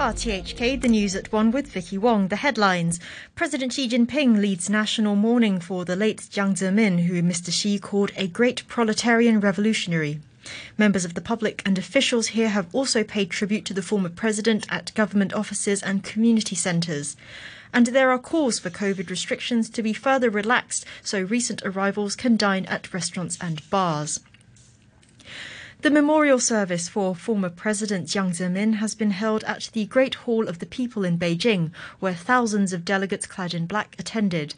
RTHK, the news at one with Vicky Wong. The headlines. President Xi Jinping leads national mourning for the late Jiang Zemin, who Mr. Xi called a great proletarian revolutionary. Members of the public and officials here have also paid tribute to the former president at government offices and community centres. And there are calls for COVID restrictions to be further relaxed so recent arrivals can dine at restaurants and bars. The memorial service for former President Jiang Zemin has been held at the Great Hall of the People in Beijing, where thousands of delegates clad in black attended.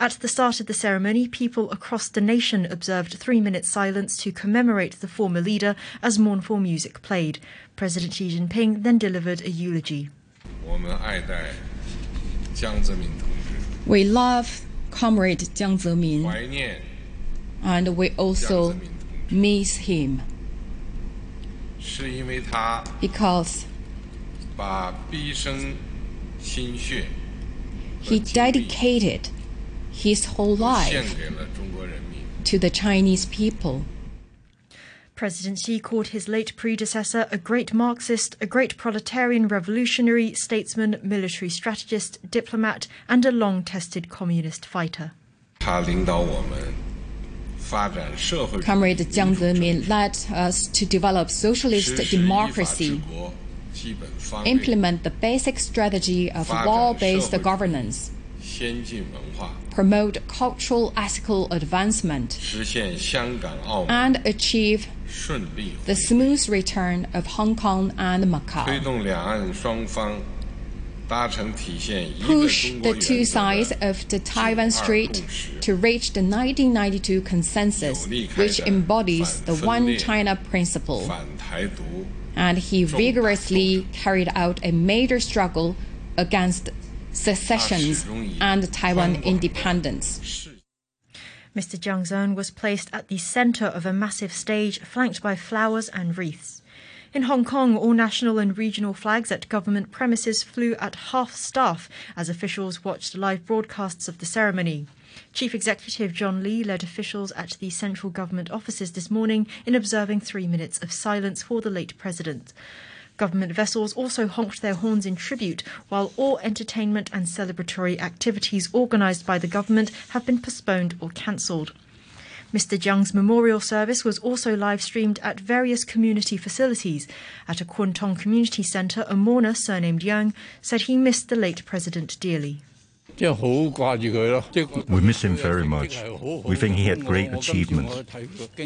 At the start of the ceremony, people across the nation observed three minutes silence to commemorate the former leader as mournful music played. President Xi Jinping then delivered a eulogy. We love Comrade Jiang Zemin, and we also miss him because he dedicated his whole life to the Chinese people. President Xi called his late predecessor a great Marxist, a great proletarian revolutionary, statesman, military strategist, diplomat, and a long tested communist fighter. Comrade Jiang Zemin led us to develop socialist democracy, implement the basic strategy of law-based governance, promote cultural ethical advancement, and achieve the smooth return of Hong Kong and Macau push the two sides of the Taiwan Strait to reach the 1992 consensus, which embodies the One China principle. And he vigorously carried out a major struggle against secessions and Taiwan independence. Mr. Jiang Zemin was placed at the center of a massive stage flanked by flowers and wreaths. In Hong Kong, all national and regional flags at government premises flew at half staff as officials watched live broadcasts of the ceremony. Chief Executive John Lee led officials at the central government offices this morning in observing three minutes of silence for the late president. Government vessels also honked their horns in tribute, while all entertainment and celebratory activities organised by the government have been postponed or cancelled. Mr. Jiang's memorial service was also live streamed at various community facilities. At a Kwun Tong community centre, a mourner surnamed Yang said he missed the late president dearly. We miss him very much. We think he had great achievements.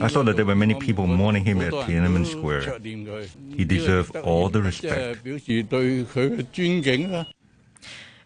I saw that there were many people mourning him at Tiananmen Square. He deserved all the respect.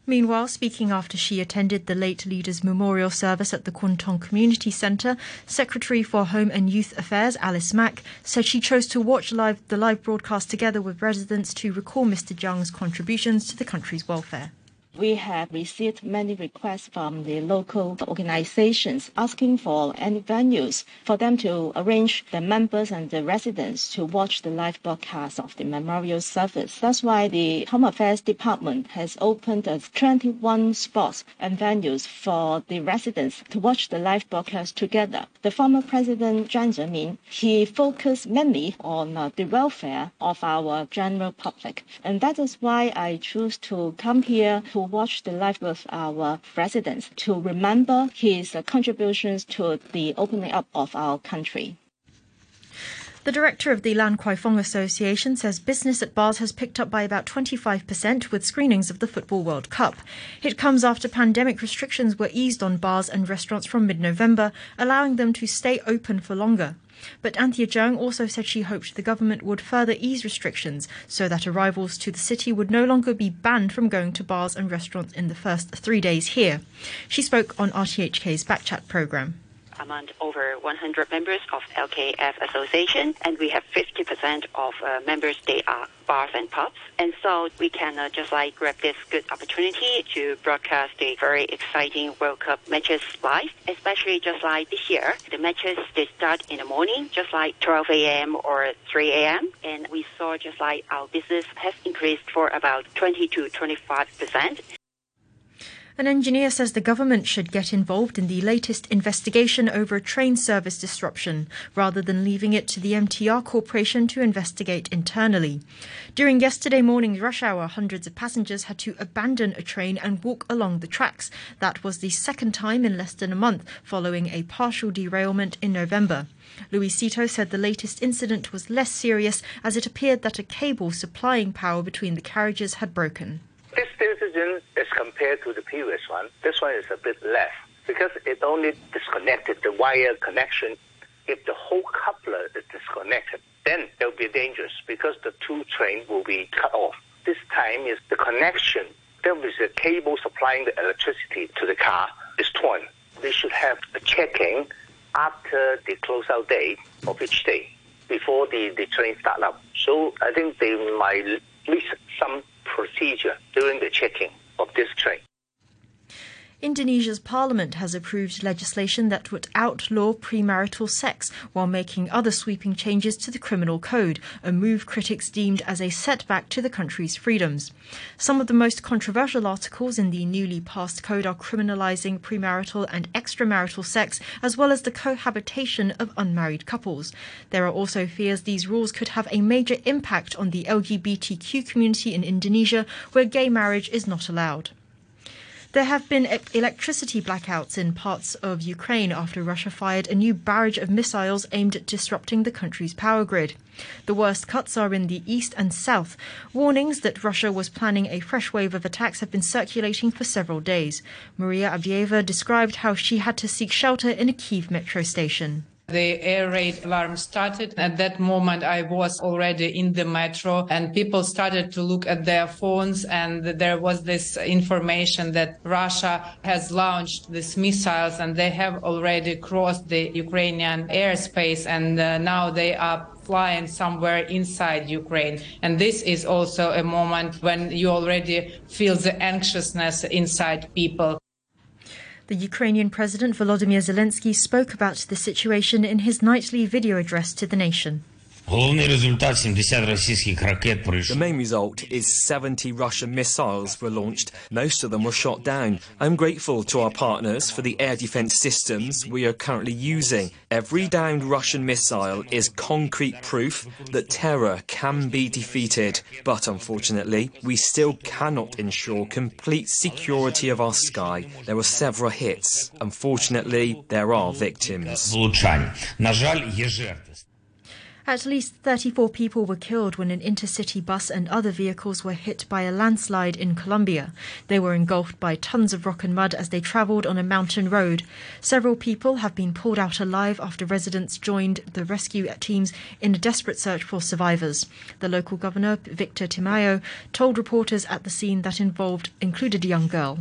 Meanwhile, speaking after she attended the late leader's memorial service at the Kwun Tong Community Centre, Secretary for Home and Youth Affairs Alice Mak said she chose to watch live, the live broadcast together with residents to recall Mr. Jiang's contributions to the country's welfare. We have received many requests from the local organizations asking for any venues for them to arrange the members and the residents to watch the live broadcast of the memorial service. That's why the Home Affairs Department has opened 21 spots and venues for the residents to watch the live broadcast together. The former President Jiang Zemin, he focused mainly on uh, the welfare of our general public. And that is why I choose to come here to watch the life with our residents to remember his contributions to the opening up of our country. The director of the Lan Kwai Fong Association says business at bars has picked up by about 25% with screenings of the Football World Cup. It comes after pandemic restrictions were eased on bars and restaurants from mid November, allowing them to stay open for longer. But Anthea Cheung also said she hoped the government would further ease restrictions so that arrivals to the city would no longer be banned from going to bars and restaurants in the first three days here. She spoke on RTHK's Backchat programme among over 100 members of LKF Association, and we have 50% of uh, members, they are bars and pubs. And so we can uh, just like grab this good opportunity to broadcast the very exciting World Cup matches live, especially just like this year. The matches, they start in the morning, just like 12 a.m. or 3 a.m. And we saw just like our business has increased for about 20 to 25 percent. An engineer says the government should get involved in the latest investigation over a train service disruption rather than leaving it to the MTR Corporation to investigate internally. During yesterday morning's rush hour, hundreds of passengers had to abandon a train and walk along the tracks. That was the second time in less than a month following a partial derailment in November. Luis Sito said the latest incident was less serious as it appeared that a cable supplying power between the carriages had broken. This decision is compared to the previous one. This one is a bit less because it only disconnected the wire connection. If the whole coupler is disconnected, then it will be dangerous because the two trains will be cut off. This time is the connection. There is a cable supplying the electricity to the car is torn. They should have a checking after the closeout date of each day before the, the train start up. So I think they might miss some procedure during the checking of this train. Indonesia's parliament has approved legislation that would outlaw premarital sex while making other sweeping changes to the criminal code, a move critics deemed as a setback to the country's freedoms. Some of the most controversial articles in the newly passed code are criminalizing premarital and extramarital sex, as well as the cohabitation of unmarried couples. There are also fears these rules could have a major impact on the LGBTQ community in Indonesia, where gay marriage is not allowed. There have been electricity blackouts in parts of Ukraine after Russia fired a new barrage of missiles aimed at disrupting the country's power grid. The worst cuts are in the east and south. Warnings that Russia was planning a fresh wave of attacks have been circulating for several days. Maria Avieva described how she had to seek shelter in a Kiev metro station. The air raid alarm started. At that moment, I was already in the metro and people started to look at their phones and there was this information that Russia has launched these missiles and they have already crossed the Ukrainian airspace and uh, now they are flying somewhere inside Ukraine. And this is also a moment when you already feel the anxiousness inside people. The Ukrainian President Volodymyr Zelensky spoke about the situation in his nightly video address to the nation. The main result is 70 Russian missiles were launched. Most of them were shot down. I'm grateful to our partners for the air defense systems we are currently using. Every downed Russian missile is concrete proof that terror can be defeated. But unfortunately, we still cannot ensure complete security of our sky. There were several hits. Unfortunately, there are victims. At least 34 people were killed when an intercity bus and other vehicles were hit by a landslide in Colombia. They were engulfed by tons of rock and mud as they travelled on a mountain road. Several people have been pulled out alive after residents joined the rescue teams in a desperate search for survivors. The local governor, Victor Tamayo, told reporters at the scene that involved included a young girl.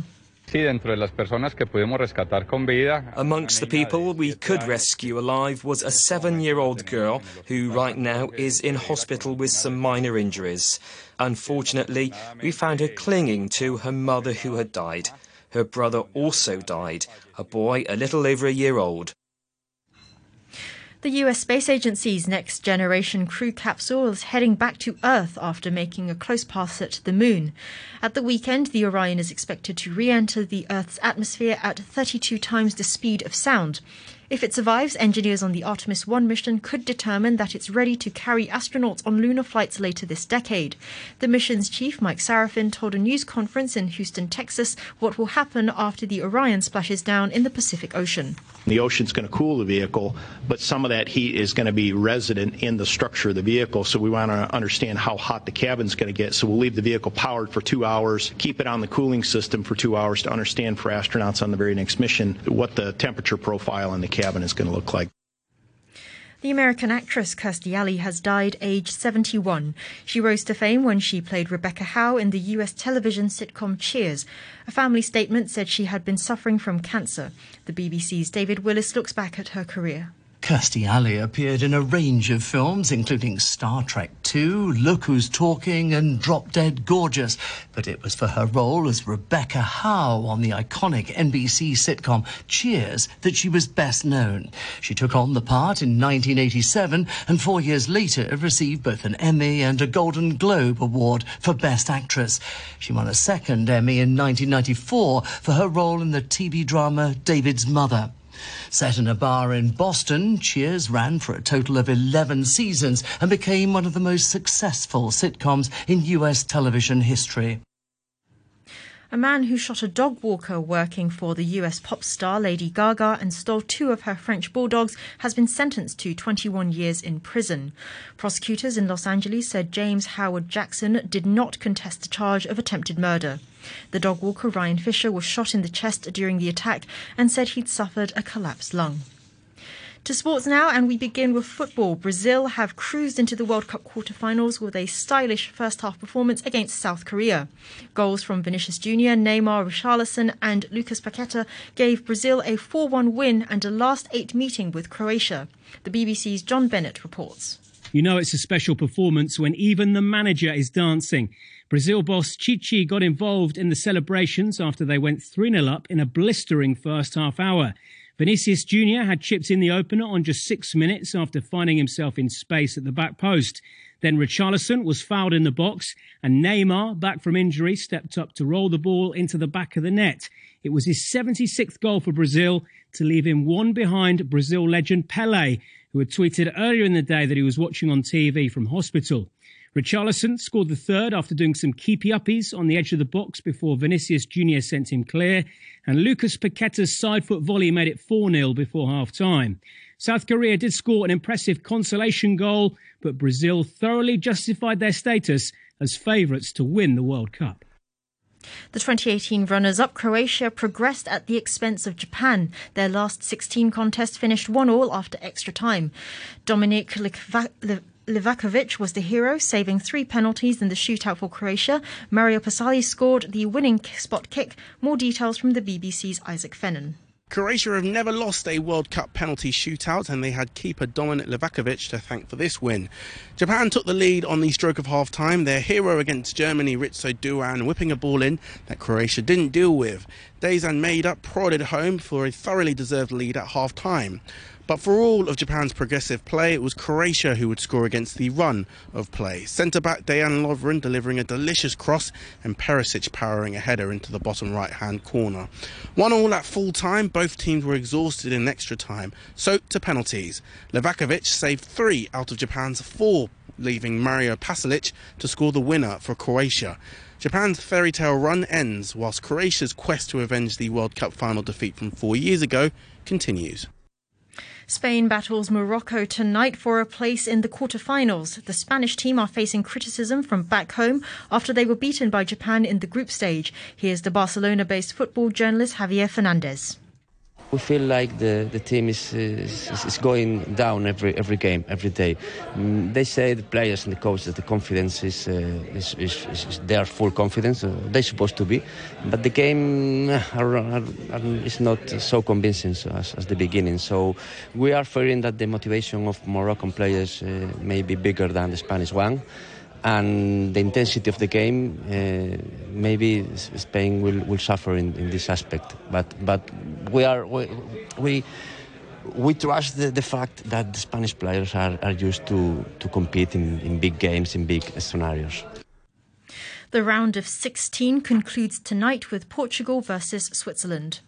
Amongst the people we could rescue alive was a seven year old girl who right now is in hospital with some minor injuries. Unfortunately, we found her clinging to her mother who had died. Her brother also died, a boy a little over a year old. The US Space Agency's next generation crew capsule is heading back to Earth after making a close pass at the Moon. At the weekend, the Orion is expected to re enter the Earth's atmosphere at 32 times the speed of sound. If it survives, engineers on the Artemis 1 mission could determine that it's ready to carry astronauts on lunar flights later this decade. The mission's chief, Mike Sarafin, told a news conference in Houston, Texas, what will happen after the Orion splashes down in the Pacific Ocean. The ocean's going to cool the vehicle, but some of that heat is going to be resident in the structure of the vehicle. So we want to understand how hot the cabin's going to get. So we'll leave the vehicle powered for two hours, keep it on the cooling system for two hours to understand for astronauts on the very next mission what the temperature profile in the cabin cabin is going to look like. The American actress Kirstie Alley has died aged 71. She rose to fame when she played Rebecca Howe in the US television sitcom Cheers. A family statement said she had been suffering from cancer. The BBC's David Willis looks back at her career. Kirstie Alley appeared in a range of films, including Star Trek II, Look Who's Talking, and Drop Dead Gorgeous. But it was for her role as Rebecca Howe on the iconic NBC sitcom Cheers that she was best known. She took on the part in 1987 and four years later received both an Emmy and a Golden Globe Award for Best Actress. She won a second Emmy in 1994 for her role in the TV drama David's Mother. Set in a bar in Boston, Cheers ran for a total of 11 seasons and became one of the most successful sitcoms in US television history. A man who shot a dog walker working for the US pop star Lady Gaga and stole two of her French bulldogs has been sentenced to 21 years in prison. Prosecutors in Los Angeles said James Howard Jackson did not contest the charge of attempted murder. The dog walker Ryan Fisher was shot in the chest during the attack and said he'd suffered a collapsed lung. To sports now, and we begin with football. Brazil have cruised into the World Cup quarter-finals with a stylish first half performance against South Korea. Goals from Vinicius Jr., Neymar, Richarlison, and Lucas Paqueta gave Brazil a 4 1 win and a last eight meeting with Croatia. The BBC's John Bennett reports. You know it's a special performance when even the manager is dancing. Brazil boss Tite got involved in the celebrations after they went 3 0 up in a blistering first half hour. Vinicius Jr. had chipped in the opener on just six minutes after finding himself in space at the back post. Then Richarlison was fouled in the box, and Neymar, back from injury, stepped up to roll the ball into the back of the net. It was his 76th goal for Brazil to leave him one behind Brazil legend Pele, who had tweeted earlier in the day that he was watching on TV from hospital. Richarlison scored the third after doing some keepy uppies on the edge of the box before Vinicius Jr. sent him clear, and Lucas Paqueta's side foot volley made it 4 0 before half time. South Korea did score an impressive consolation goal, but Brazil thoroughly justified their status as favourites to win the World Cup. The 2018 runners up Croatia progressed at the expense of Japan. Their last 16 contest finished 1 all after extra time. Dominik Livakovic was the hero, saving three penalties in the shootout for Croatia. Mario Pasalic scored the winning spot kick. More details from the BBC's Isaac Fennan. Croatia have never lost a World Cup penalty shootout and they had keeper Dominik Livakovic to thank for this win. Japan took the lead on the stroke of half time, their hero against Germany, Ritsu Doan, whipping a ball in that Croatia didn't deal with. Daizen Maeda prodded home for a thoroughly deserved lead at half time. But for all of Japan's progressive play, it was Croatia who would score against the run of play. Centre back Dejan Lovren delivering a delicious cross and Perisic powering a header into the bottom right hand corner. One all at full time, both teams were exhausted in extra time, so to penalties. Livakovic saved three out of Japan's four, leaving Mario Pasalic to score the winner for Croatia. Japan's fairy tale run ends whilst Croatia's quest to avenge the World Cup final defeat from four years ago continues. Spain battles Morocco tonight for a place in the quarterfinals. The Spanish team are facing criticism from back home after they were beaten by Japan in the group stage. Here's the Barcelona based football journalist Javier Fernandez. We feel like the, the team is, is, is going down every every game, every day. Mm, they say the players and the coaches that the confidence is, uh, is, is, is, their full confidence. Uh, they're supposed to be, but the game uh, are, are, are, is not so convincing as, as the beginning. So we are fearing that the motivation of Moroccan players uh, may be bigger than the Spanish one and the intensity of the game, uh, maybe Spain will, will suffer in, in this aspect. But but we are we we, we trust the, the fact that the Spanish players are, are used to, to compete in, in big games, in big scenarios. The round of 16 concludes tonight with Portugal versus Switzerland.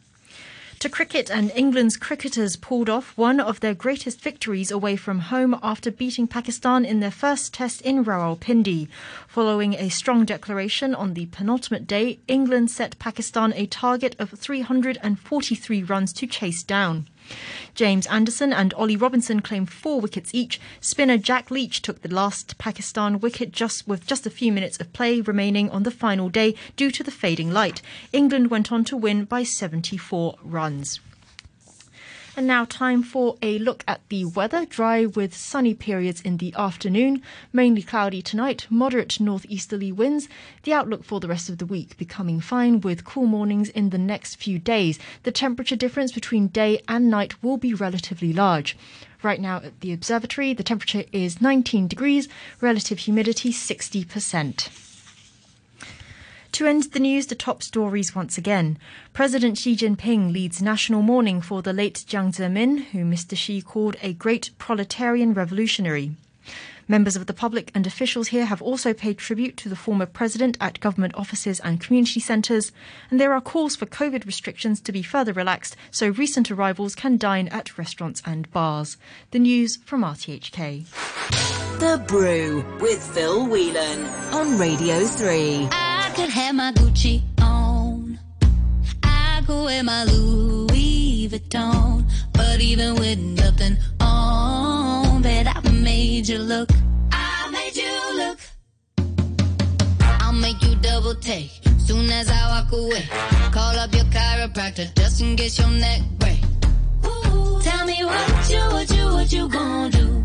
To cricket, and England's cricketers pulled off one of their greatest victories away from home after beating Pakistan in their first test in Rawalpindi. Following a strong declaration on the penultimate day, England set Pakistan a target of 343 runs to chase down. James Anderson and Ollie Robinson claimed four wickets each. Spinner Jack Leach took the last Pakistan wicket just with just a few minutes of play remaining on the final day due to the fading light. England went on to win by 74 runs. And now time for a look at the weather. Dry with sunny periods in the afternoon, mainly cloudy tonight, moderate northeasterly winds. The outlook for the rest of the week becoming fine with cool mornings in the next few days. The temperature difference between day and night will be relatively large. Right now at the observatory, the temperature is 19 degrees, relative humidity 60%. To end the news, the top stories once again. President Xi Jinping leads national mourning for the late Jiang Zemin, who Mr. Xi called a great proletarian revolutionary. Members of the public and officials here have also paid tribute to the former president at government offices and community centres, and there are calls for COVID restrictions to be further relaxed so recent arrivals can dine at restaurants and bars. The news from RTHK. The Brew with Phil Whelan on Radio 3 could have my Gucci on. I could wear my Louis Vuitton. But even with nothing on, bet I made you look. I made you look. I'll make you double take. Soon as I walk away, call up your chiropractor just in case your neck break. Ooh, tell me what you, what you, what you gonna do?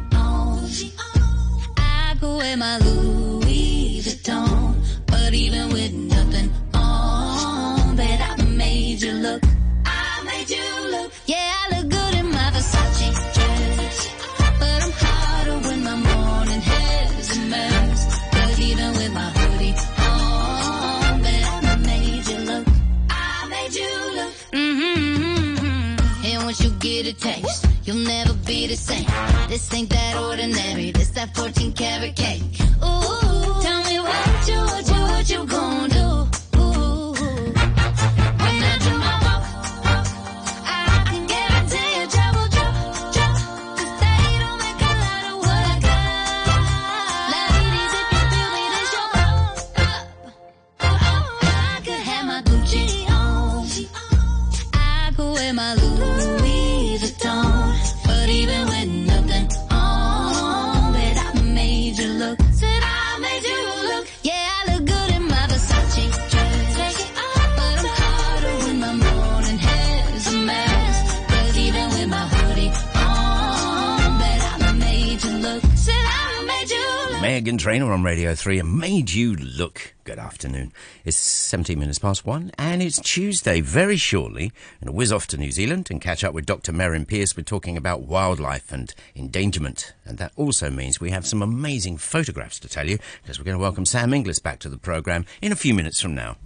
wear my Louis Vuitton, but even with look. Meghan on Radio 3 and made you look. Good afternoon. It's 17 minutes past one and it's Tuesday. Very shortly, and a whiz off to New Zealand and catch up with Dr. Merrin Pierce. We're talking about wildlife and endangerment. And that also means we have some amazing photographs to tell you because we're going to welcome Sam Inglis back to the programme in a few minutes from now.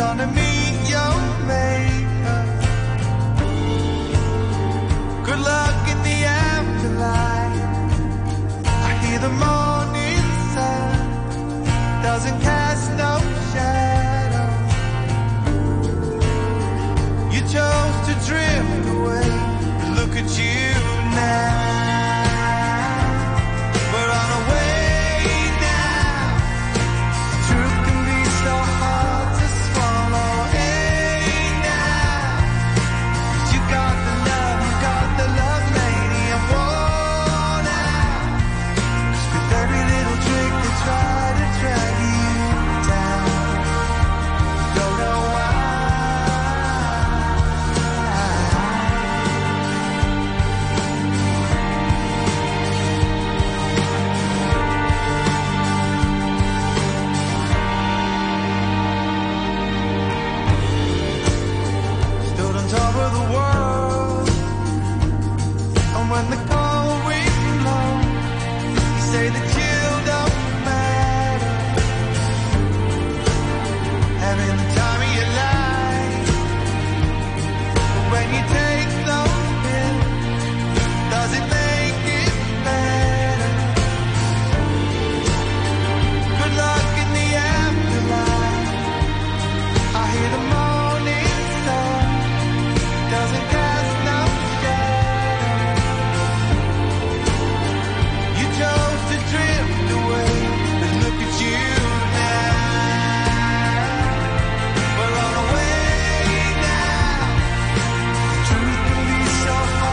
Gonna meet